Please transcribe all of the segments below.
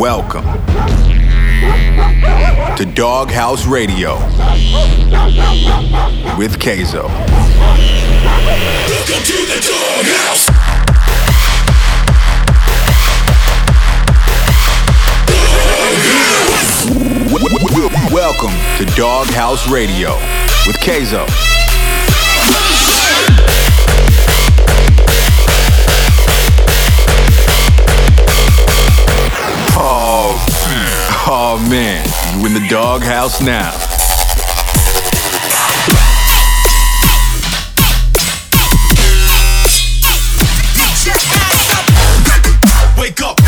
Welcome to Doghouse Radio with Kayzo. Welcome to the Doghouse. Welcome to Doghouse Radio with Kayzo. Oh, man, you in the doghouse now. Wake up.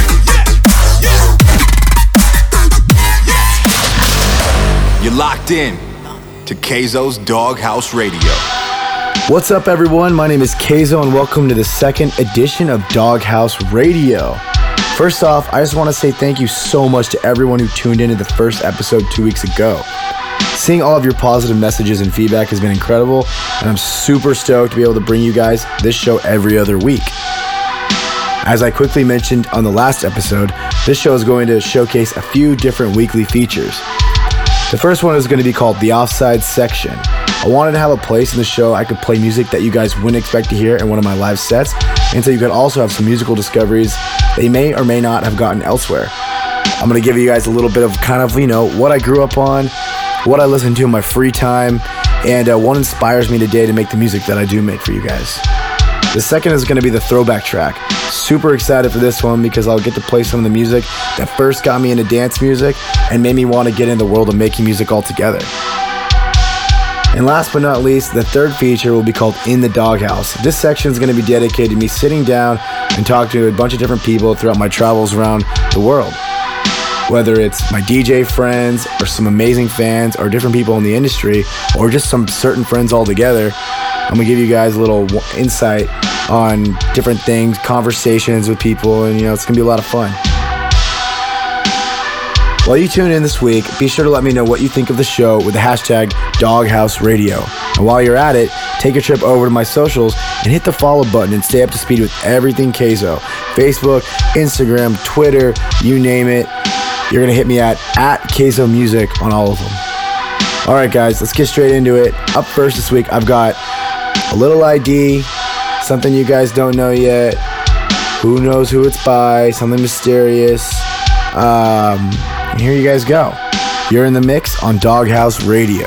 You're locked in to Kayzo's Doghouse Radio. What's up, everyone? My name is Kayzo, and welcome to the second edition of Doghouse Radio. First off, I just want to say thank you so much to everyone who tuned in to the first episode two weeks ago. Seeing all of your positive messages and feedback has been incredible, and I'm super stoked to be able to bring you guys this show every other week. As I quickly mentioned on the last episode, this show is going to showcase a few different weekly features. The first one is going to be called the Offside Section. I wanted to have a place in the show I could play music that you guys wouldn't expect to hear in one of my live sets, and so you could also have some musical discoveries they may or may not have gotten elsewhere. I'm going to give you guys a little bit of kind of, you know, what I grew up on, what I listen to in my free time, and uh, what inspires me today to make the music that I do make for you guys. The second is going to be the throwback track. Super excited for this one because I'll get to play some of the music that first got me into dance music and made me want to get in the world of making music altogether. And last but not least, the third feature will be called In the Doghouse. This section is going to be dedicated to me sitting down and talking to a bunch of different people throughout my travels around the world. Whether it's my DJ friends or some amazing fans or different people in the industry or just some certain friends altogether, I'm gonna give you guys a little insight on different things, conversations with people, and you know, it's gonna be a lot of fun. While you tune in this week, be sure to let me know what you think of the show with the hashtag Doghouse Radio. And while you're at it, take a trip over to my socials and hit the follow button and stay up to speed with everything Kayzo. Facebook, Instagram, Twitter, you name it. You're gonna hit me at at Kayzo Music on all of them. All right, guys, let's get straight into it. Up first this week, I've got a little ID, something you guys don't know yet. Who knows who it's by? Something mysterious. Um, and here you guys go. You're in the mix on Doghouse Radio.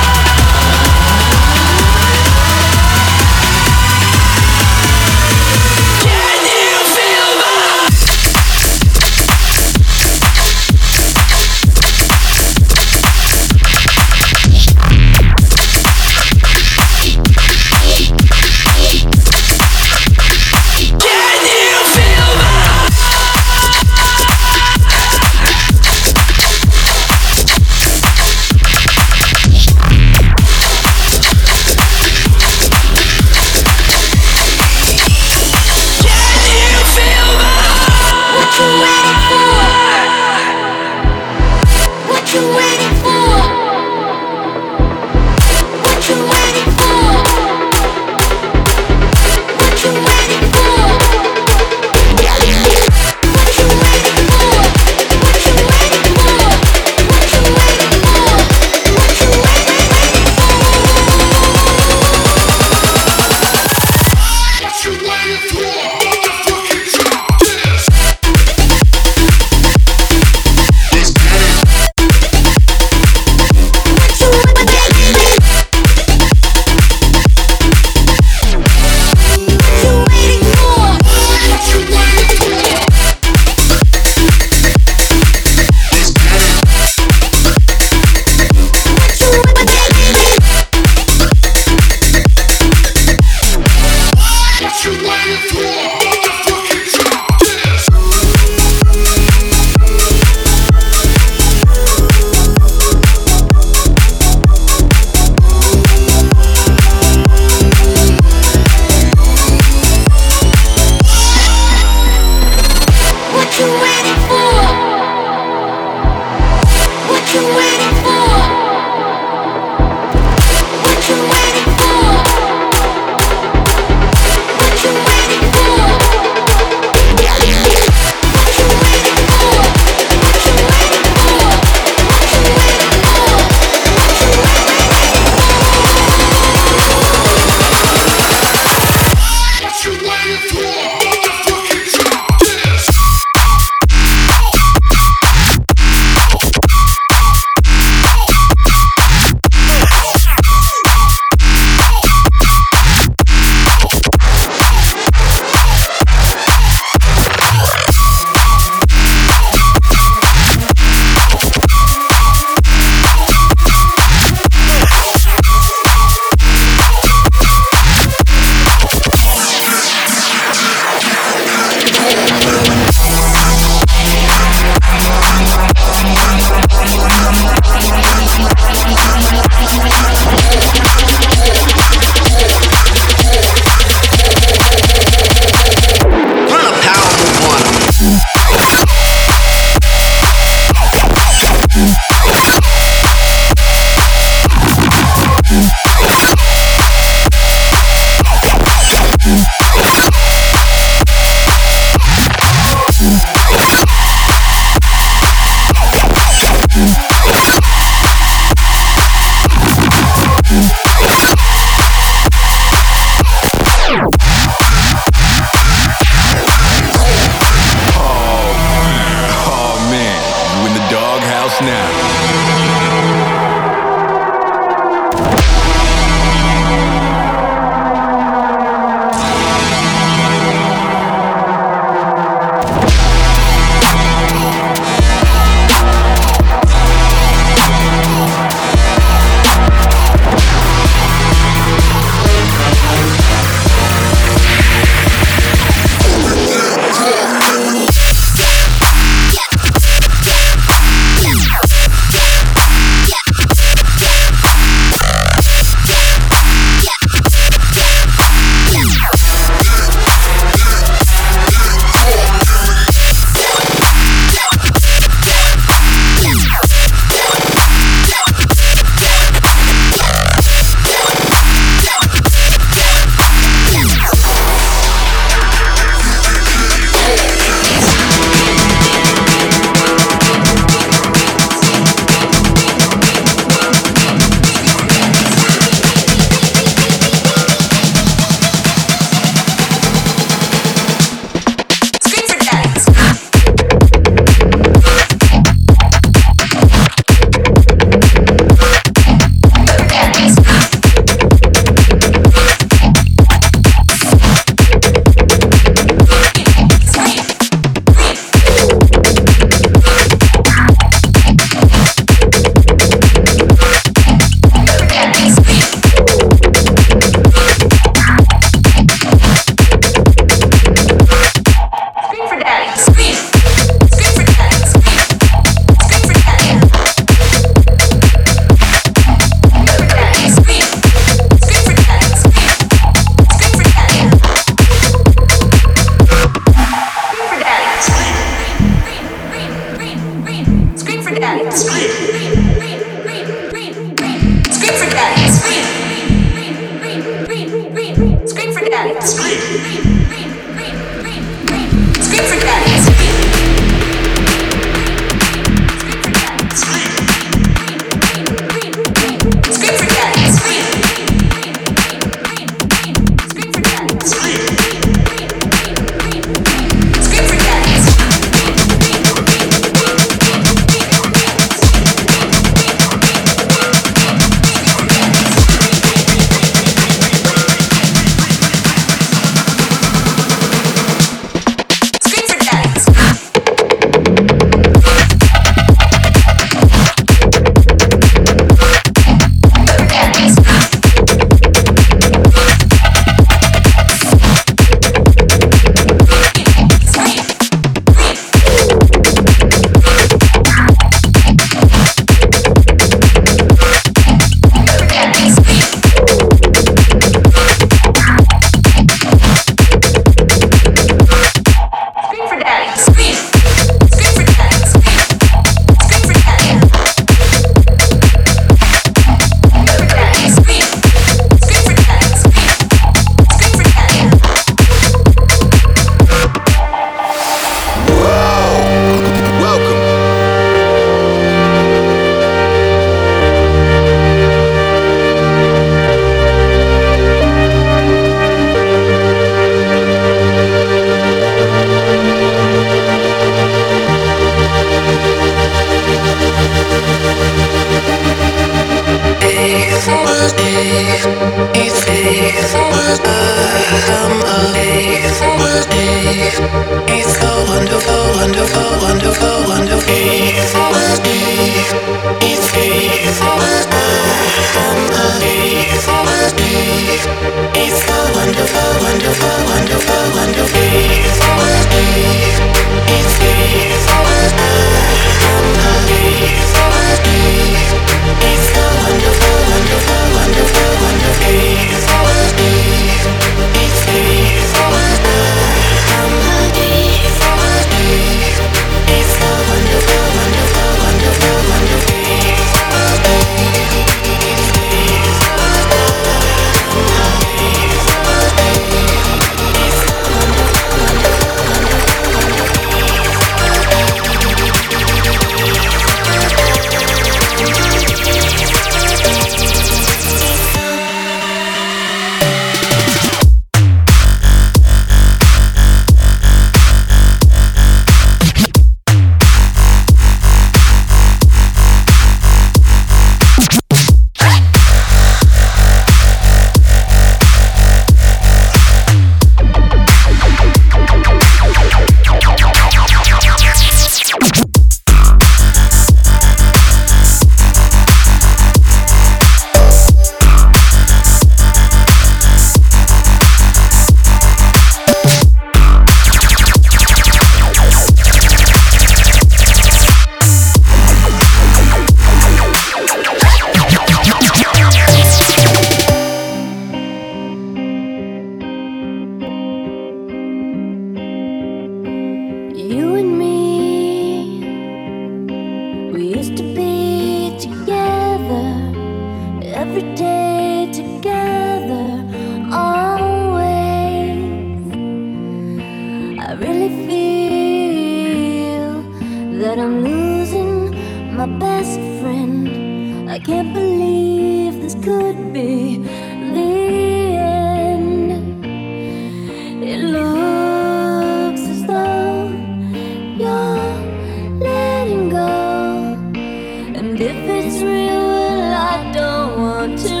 If it's real, well, I don't want to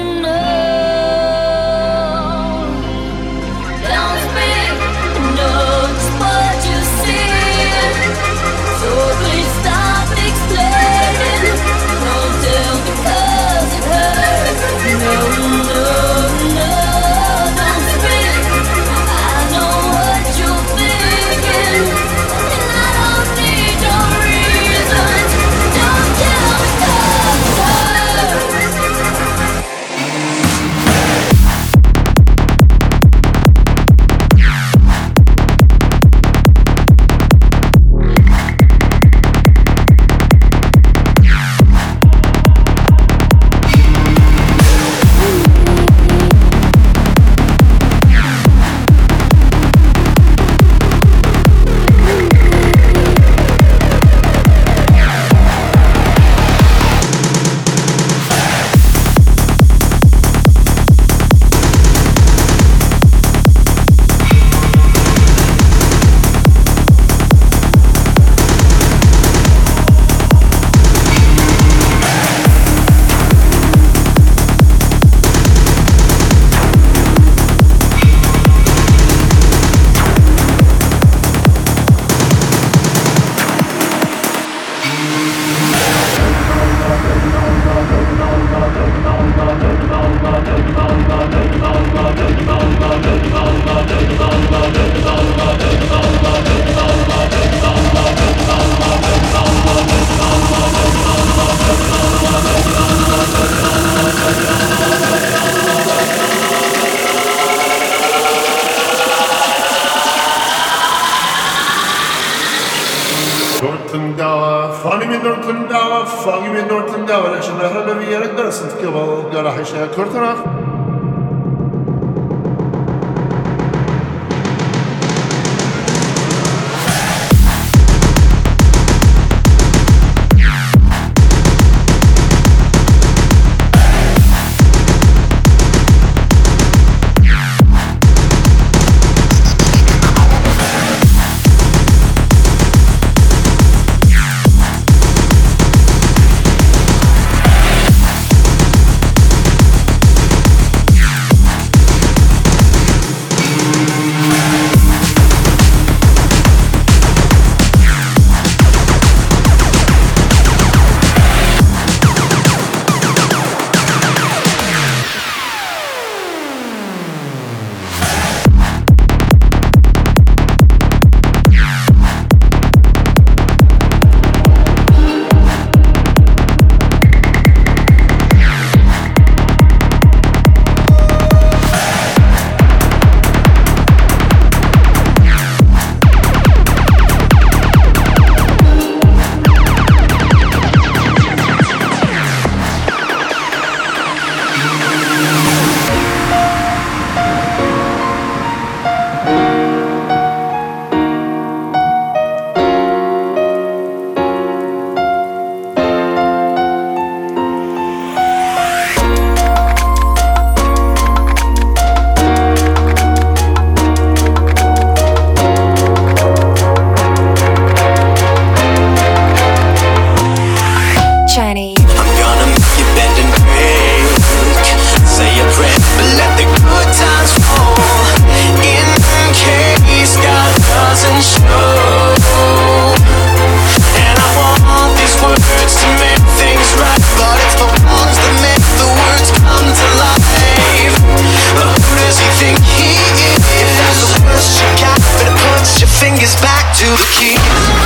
Nortendava, Fanime Nortendava, Fanime Nortendava, National Hanavi Yarak Darasant Kaval, Garahishna Kurtanov. Let the good times roll. In case God doesn't show. And I want these words to make things right, but it's the ones that make the words come to life. He he is? If that's the worst you got, better put your fingers back to the key.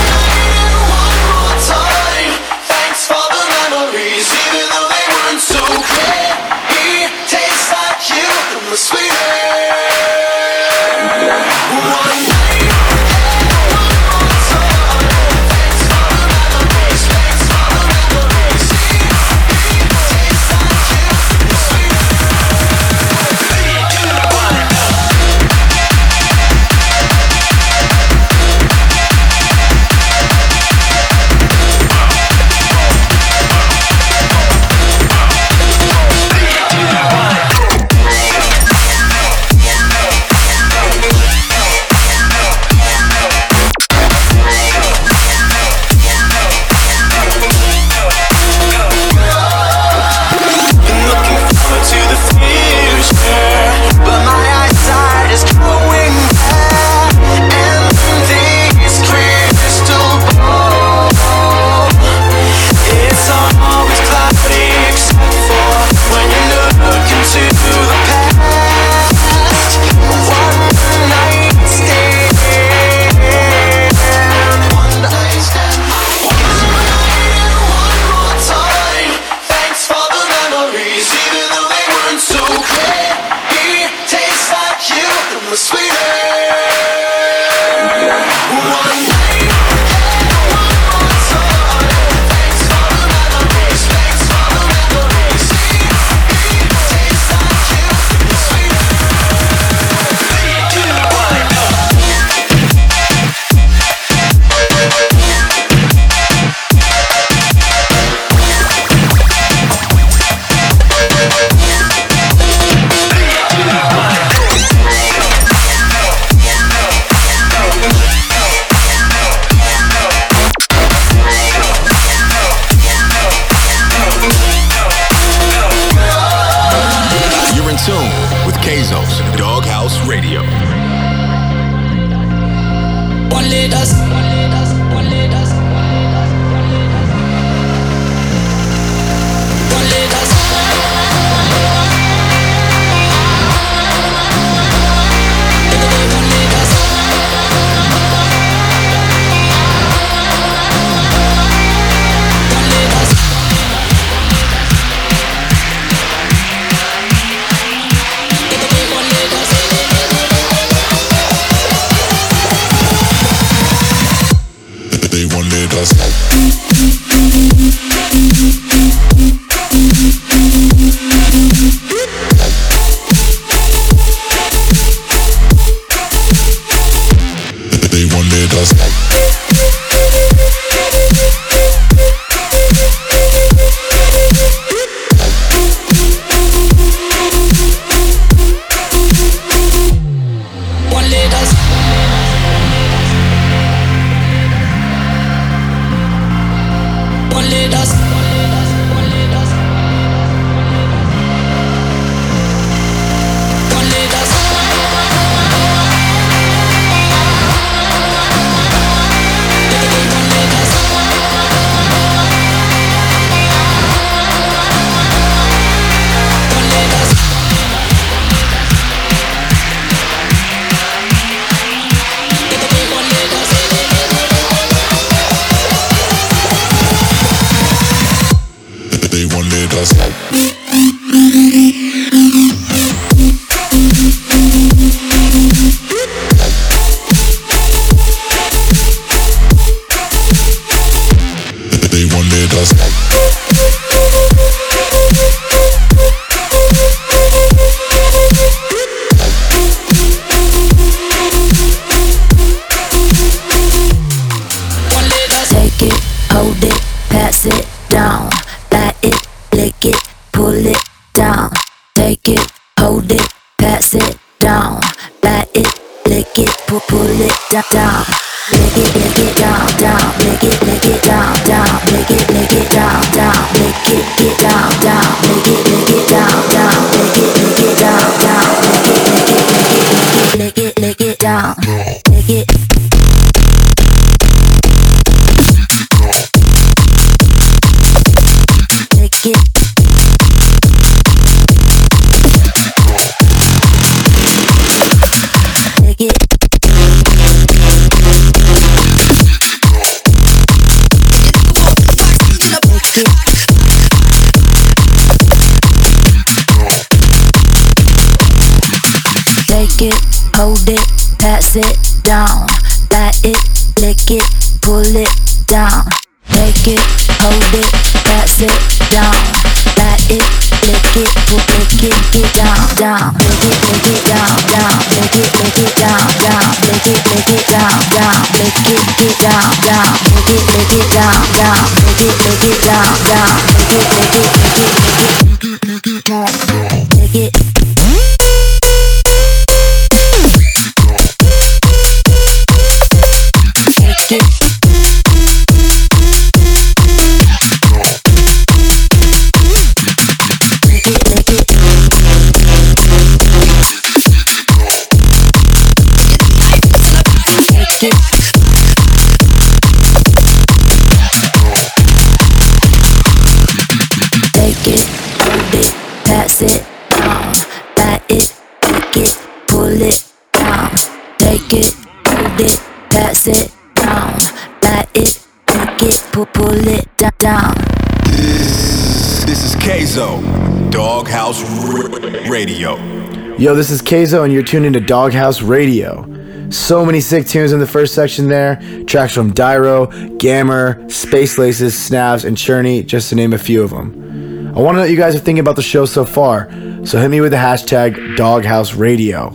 It, lick it, pull it down. Take it, hold it, pass it down. Bat it, lick it, pull lick it, get down, down. Lick it, lick it down, down. Lick it, lick it down, down. Lick it, lick it down, down. Lick it, get down, down. Lick it, lick it down, down. Lick it, lick it down, down. Lick it, lick it, lick it, lick it. Lick it. Lick it, hold it, pass it down. Bat it, lick it, pull, pull it da- down. This is Kayzo, Doghouse R- Radio. Yo, this is Kayzo, and you're tuned into Doghouse Radio. So many sick tunes in the first section there. Tracks from Dyro, Gammer, Space Laces, Snavs, and Cherney, just to name a few of them. I want to know what you guys are thinking about the show so far, so hit me with the hashtag Doghouse Radio.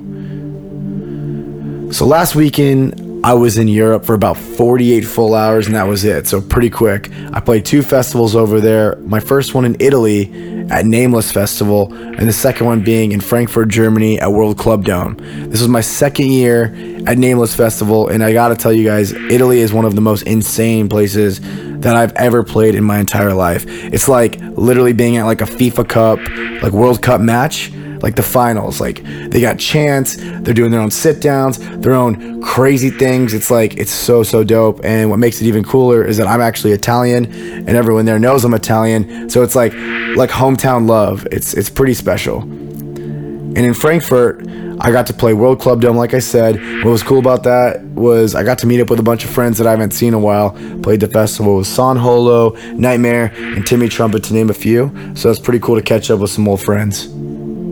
So last weekend, I was in Europe for about 48 full hours, and that was it. So pretty quick. I played two festivals over there. My first one in Italy at Nameless Festival, and the second one being in Frankfurt, Germany at World Club Dome. This was my second year at Nameless Festival, and I gotta tell you guys, Italy is one of the most insane places that I've ever played in my entire life. It's like literally being at like a FIFA Cup, like World Cup match, like the finals. Like they got chants, they're doing their own sit downs, their own crazy things. It's like it's so so dope. And what makes it even cooler is that I'm actually Italian, and everyone there knows I'm Italian. So it's like like hometown love. It's it's pretty special. And in Frankfurt, I got to play World Club Dome, like I said. What was cool about that was I got to meet up with a bunch of friends that I haven't seen in a while. Played the festival with San Holo, Nightmare, and Timmy Trumpet, to name a few. So it's pretty cool to catch up with some old friends.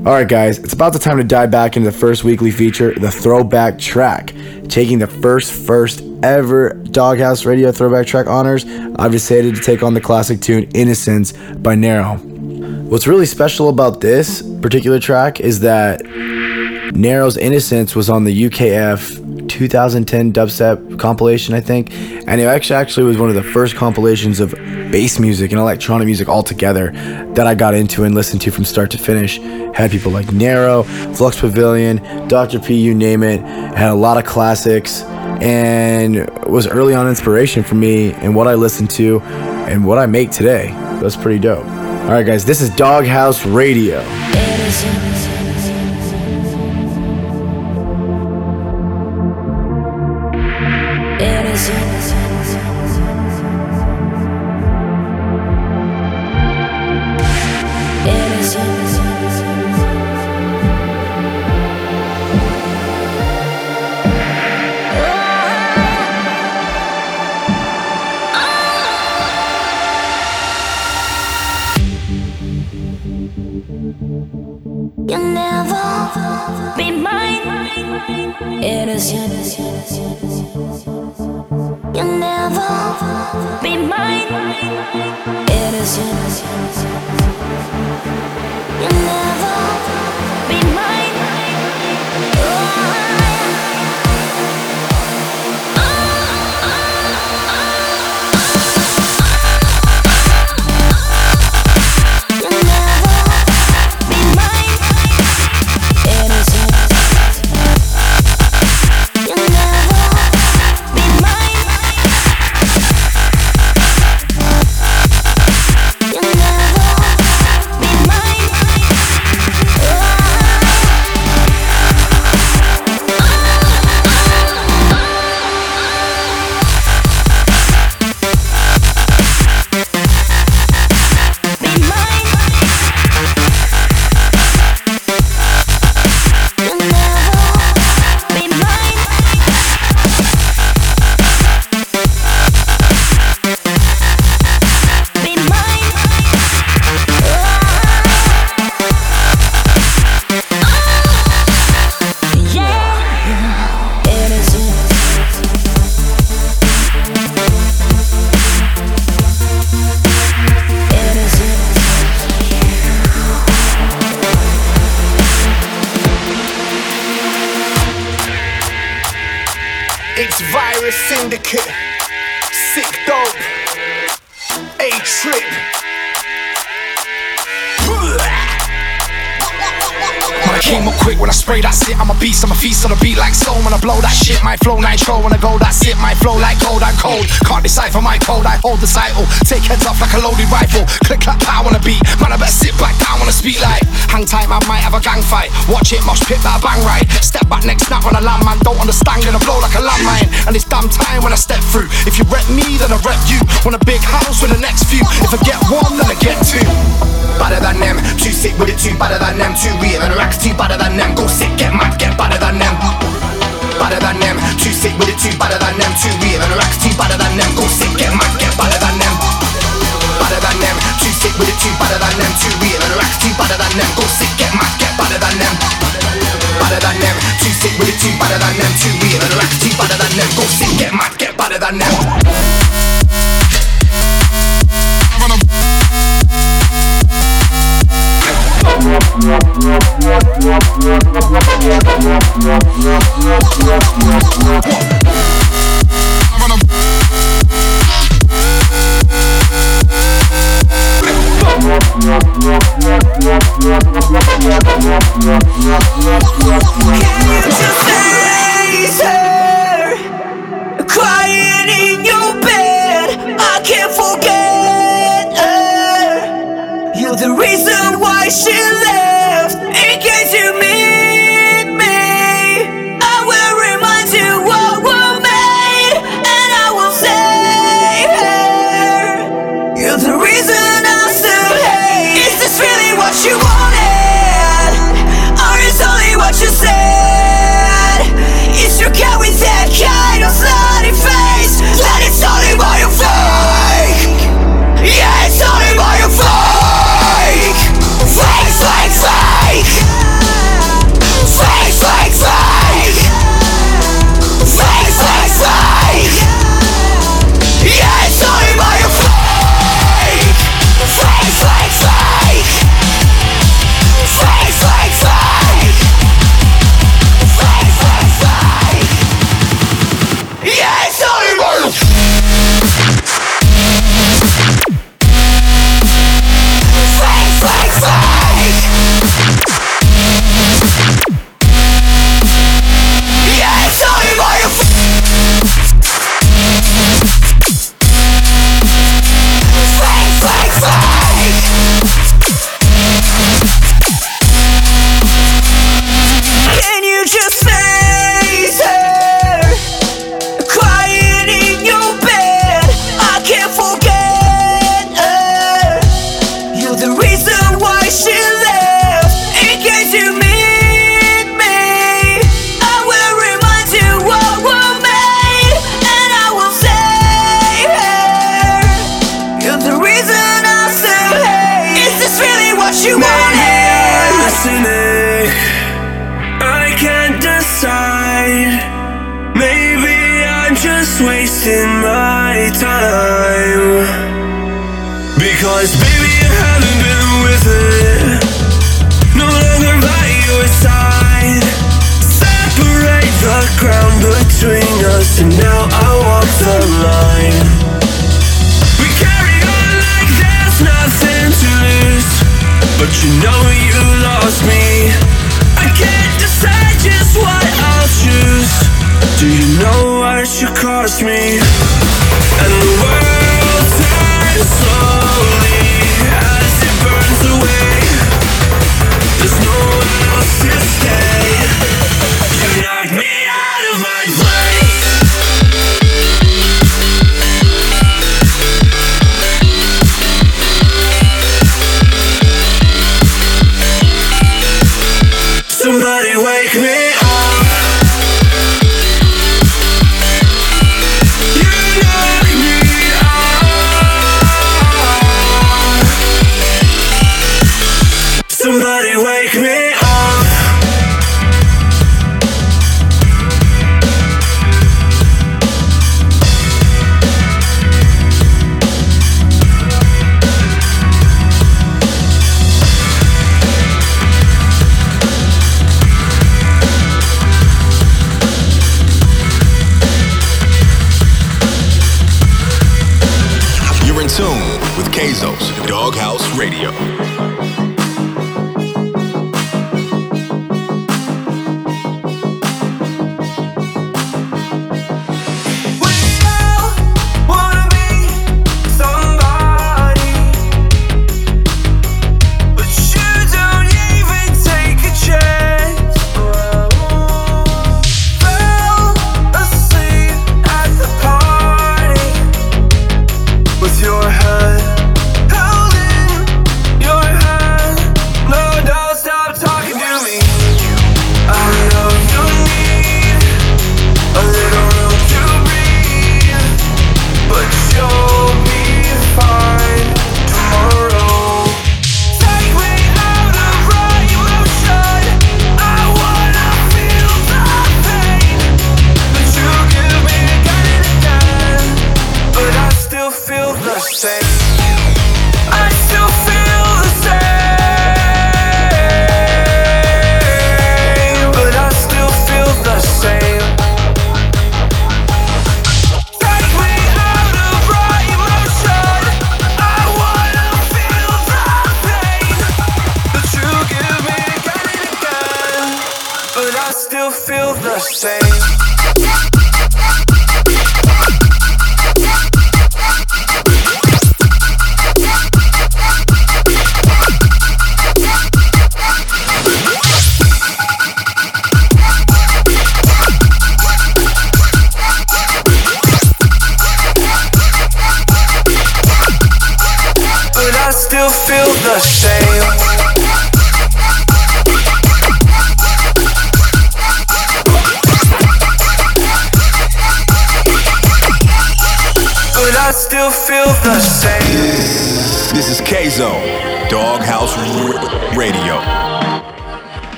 Alright, guys, it's about the time to dive back into the first weekly feature, the throwback track. Taking the first, first ever Doghouse Radio throwback track honors, I've decided to take on the classic tune Innocence by Nero. What's really special about this particular track is that Nero's Innocence was on the UKF 2010 dubstep compilation, I think, and it actually actually was one of the first compilations of bass music and electronic music altogether that I got into and listened to from start to finish. Had people like Nero, Flux Pavilion, Dr. P, you name it. Had a lot of classics and was early on inspiration for me and what I listened to and what I make today. That's pretty dope. All right, guys, this is Doghouse Radio. You'll never be mine. Innocent. You'll never Hang tight, man, might have a gang fight. Watch it, mosh pit, that bang right. Step back, next snap on a land, man. Don't understand, gonna blow like a landmine. And it's damn time when I step through. If you rep me, then I rep you. Want a big house with the next few. If I get one, then I get two. Better than them, too sick with it, too better than them, too real and racks, too better than them. Go sick, get mad, get better than them. Better than them, too sick with it, too better than them, too real and racks, too better than them. Go sick, get mad, get better than them. Better than them, too sick with it, too better than them, too real and racks, too better than them. Go sick, get mad, get better than them. Better than them, too sick with it, too better than them, too real and racks, too better than them. Go sick, get mad, get better than them. Crying the reason why she left.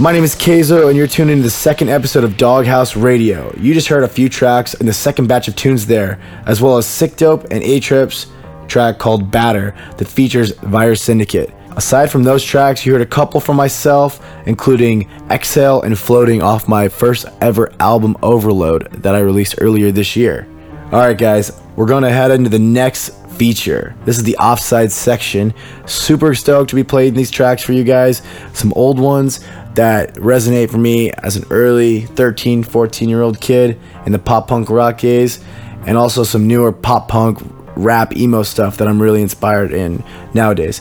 My name is Kayzo, and you're tuned into the second episode of Doghouse Radio. You just heard a few tracks in the second batch of tunes there, as well as Sikdope and Atrip's, track called Badder that features Virus Syndicate. Aside from those tracks, you heard a couple from myself, including Exhale and Floating off my first ever album Overload that I released earlier this year. Alright, guys, we're going to head into the next feature. This is the offside section. Super stoked to be playing these tracks for you guys. Some old ones that resonate for me as an early 13, 14 year old kid in the pop punk rock days, and also some newer pop punk rap emo stuff that I'm really inspired in nowadays.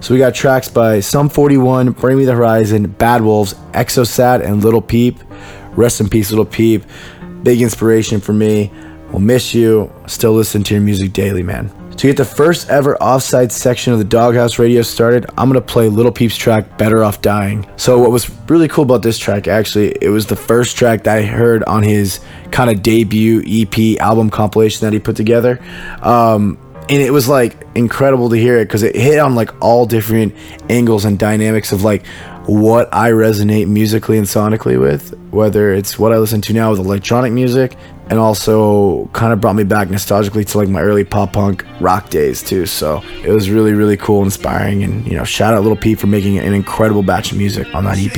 So we got tracks by Sum 41, Bring Me the Horizon, Bad Wolves, xo sad, and Lil Peep. Rest in peace, Lil Peep. Big inspiration for me. We'll miss you. Still listen to your music daily, man. To get the first ever offside section of the Doghouse Radio started, I'm gonna play Lil Peep's track "Better Off Dying." So, what was really cool about this track, actually, it was the first track that I heard on his kind of debut EP album compilation that he put together. Um, and it was like incredible to hear it because it hit on like all different angles and dynamics of like what I resonate musically and sonically with, whether it's what I listen to now with electronic music, and also kind of brought me back nostalgically to like my early pop punk rock days too. So it was really, really cool, inspiring, and you know, shout out Lil Peep for making an incredible batch of music on that EP.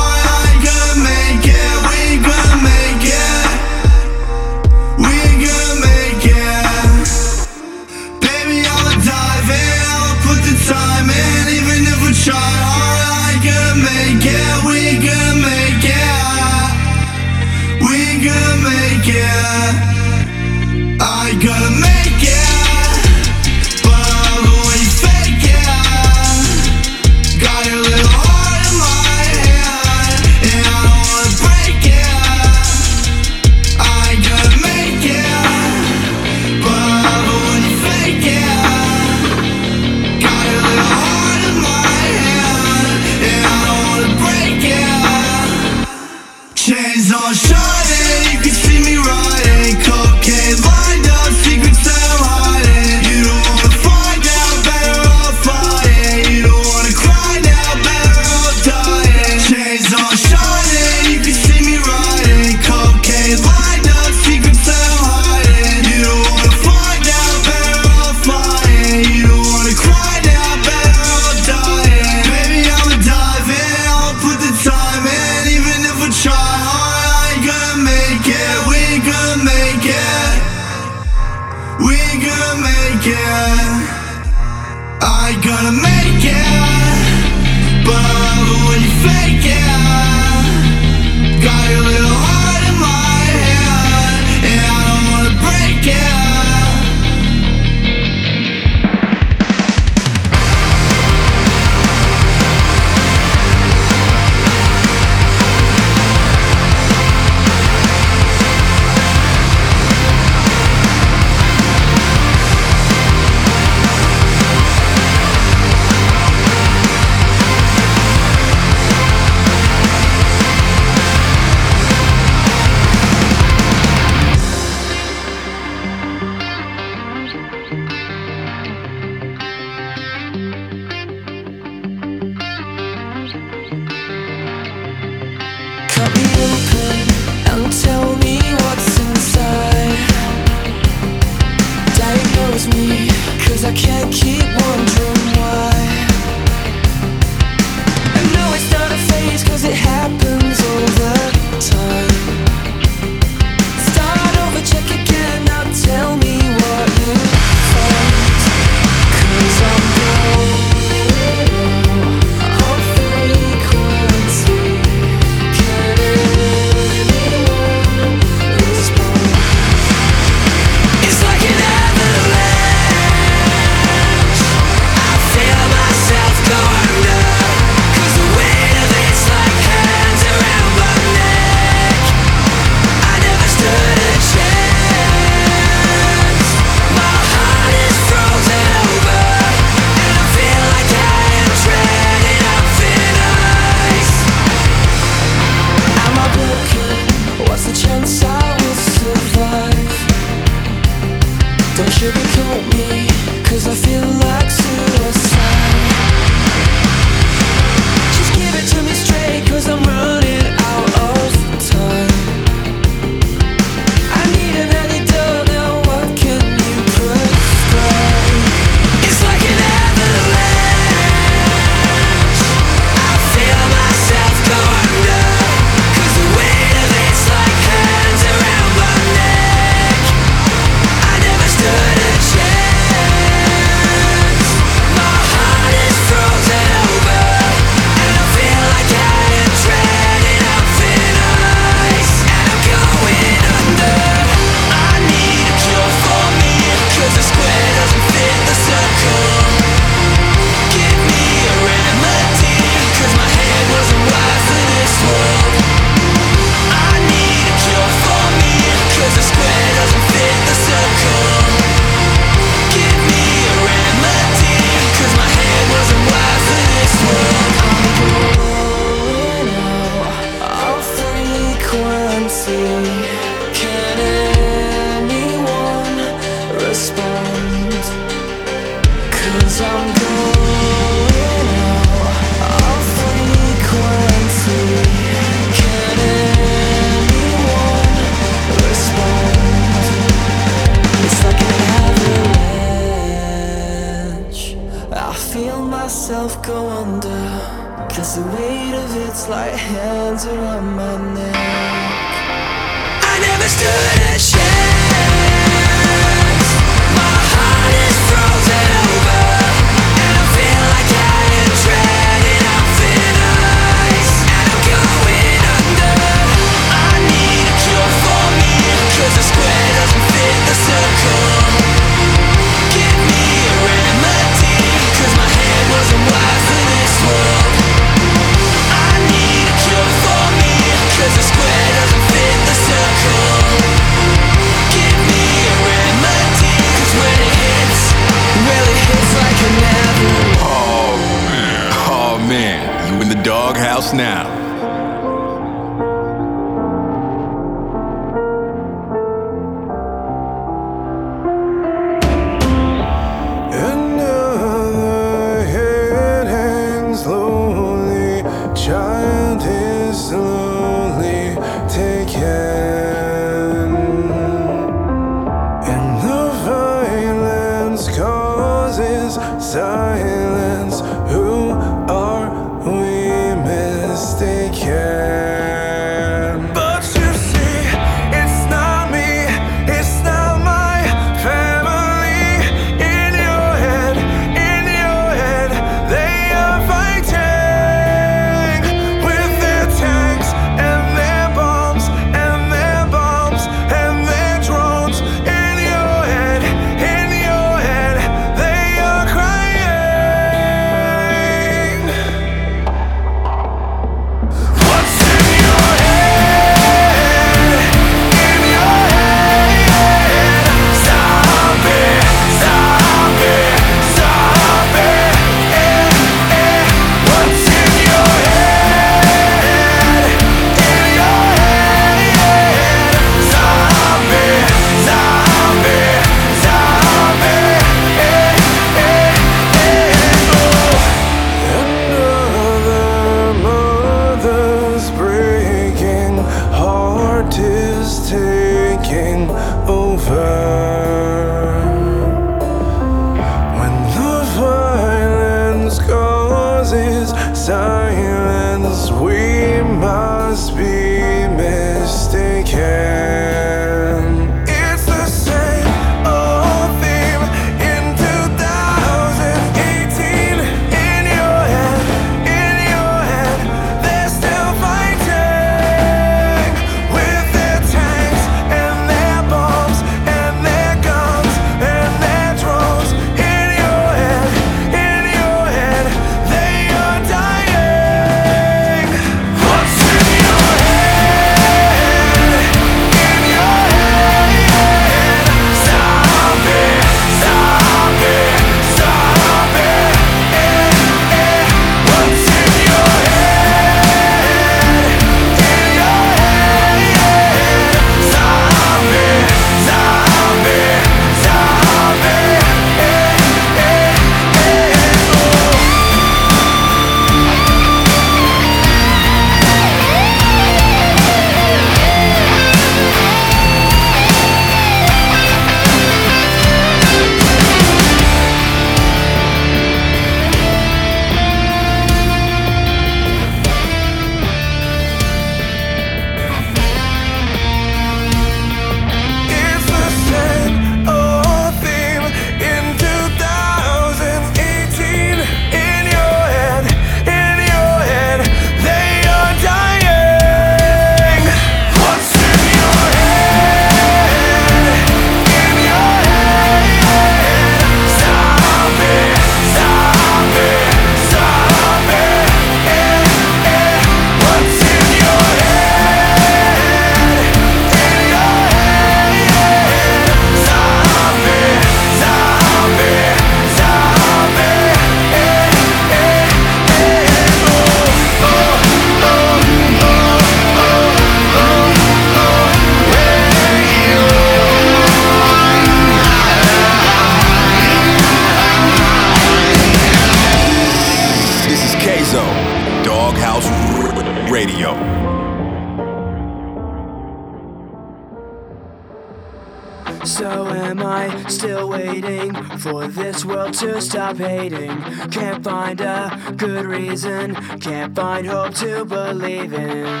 Stop hating? Can't find a good reason, can't find hope to believe in.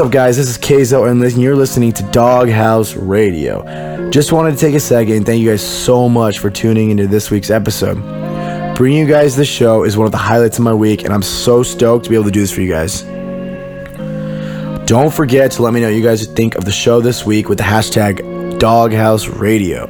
Up, guys? This is Kayzo, and you're listening to Doghouse Radio. Just wanted to take a second and thank you guys so much for tuning into this week's episode. Bringing you guys this show is one of the highlights of my week, and I'm so stoked to be able to do this for you guys. Don't forget to let me know what you guys think of the show this week with the hashtag Doghouse Radio.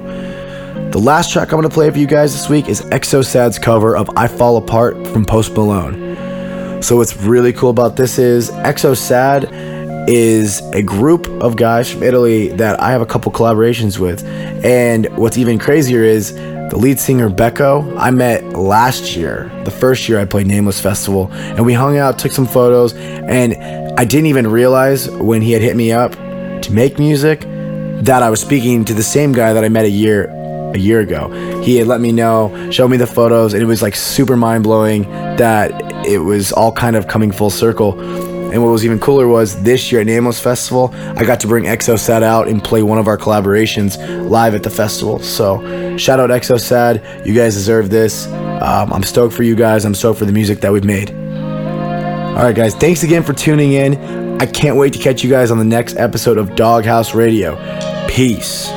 The last track I'm going to play for you guys this week is xo sad's cover of I Fall Apart from Post Malone. So what's really cool about this is xo sad is a group of guys from Italy that I have a couple collaborations with. And what's even crazier is the lead singer Becco, I met last year, the first year I played Nameless Festival, and we hung out, took some photos, and I didn't even realize when he had hit me up to make music that I was speaking to the same guy that I met a year a year ago. He had let me know, showed me the photos, and it was like super mind blowing that it was all kind of coming full circle. And what was even cooler was this year at Nameless Festival, I got to bring xo sad out and play one of our collaborations live at the festival. So shout out xo sad, you guys deserve this. Um, I'm stoked for you guys. I'm stoked for the music that we've made. All right, guys, thanks again for tuning in. I can't wait to catch you guys on the next episode of Doghouse Radio. Peace.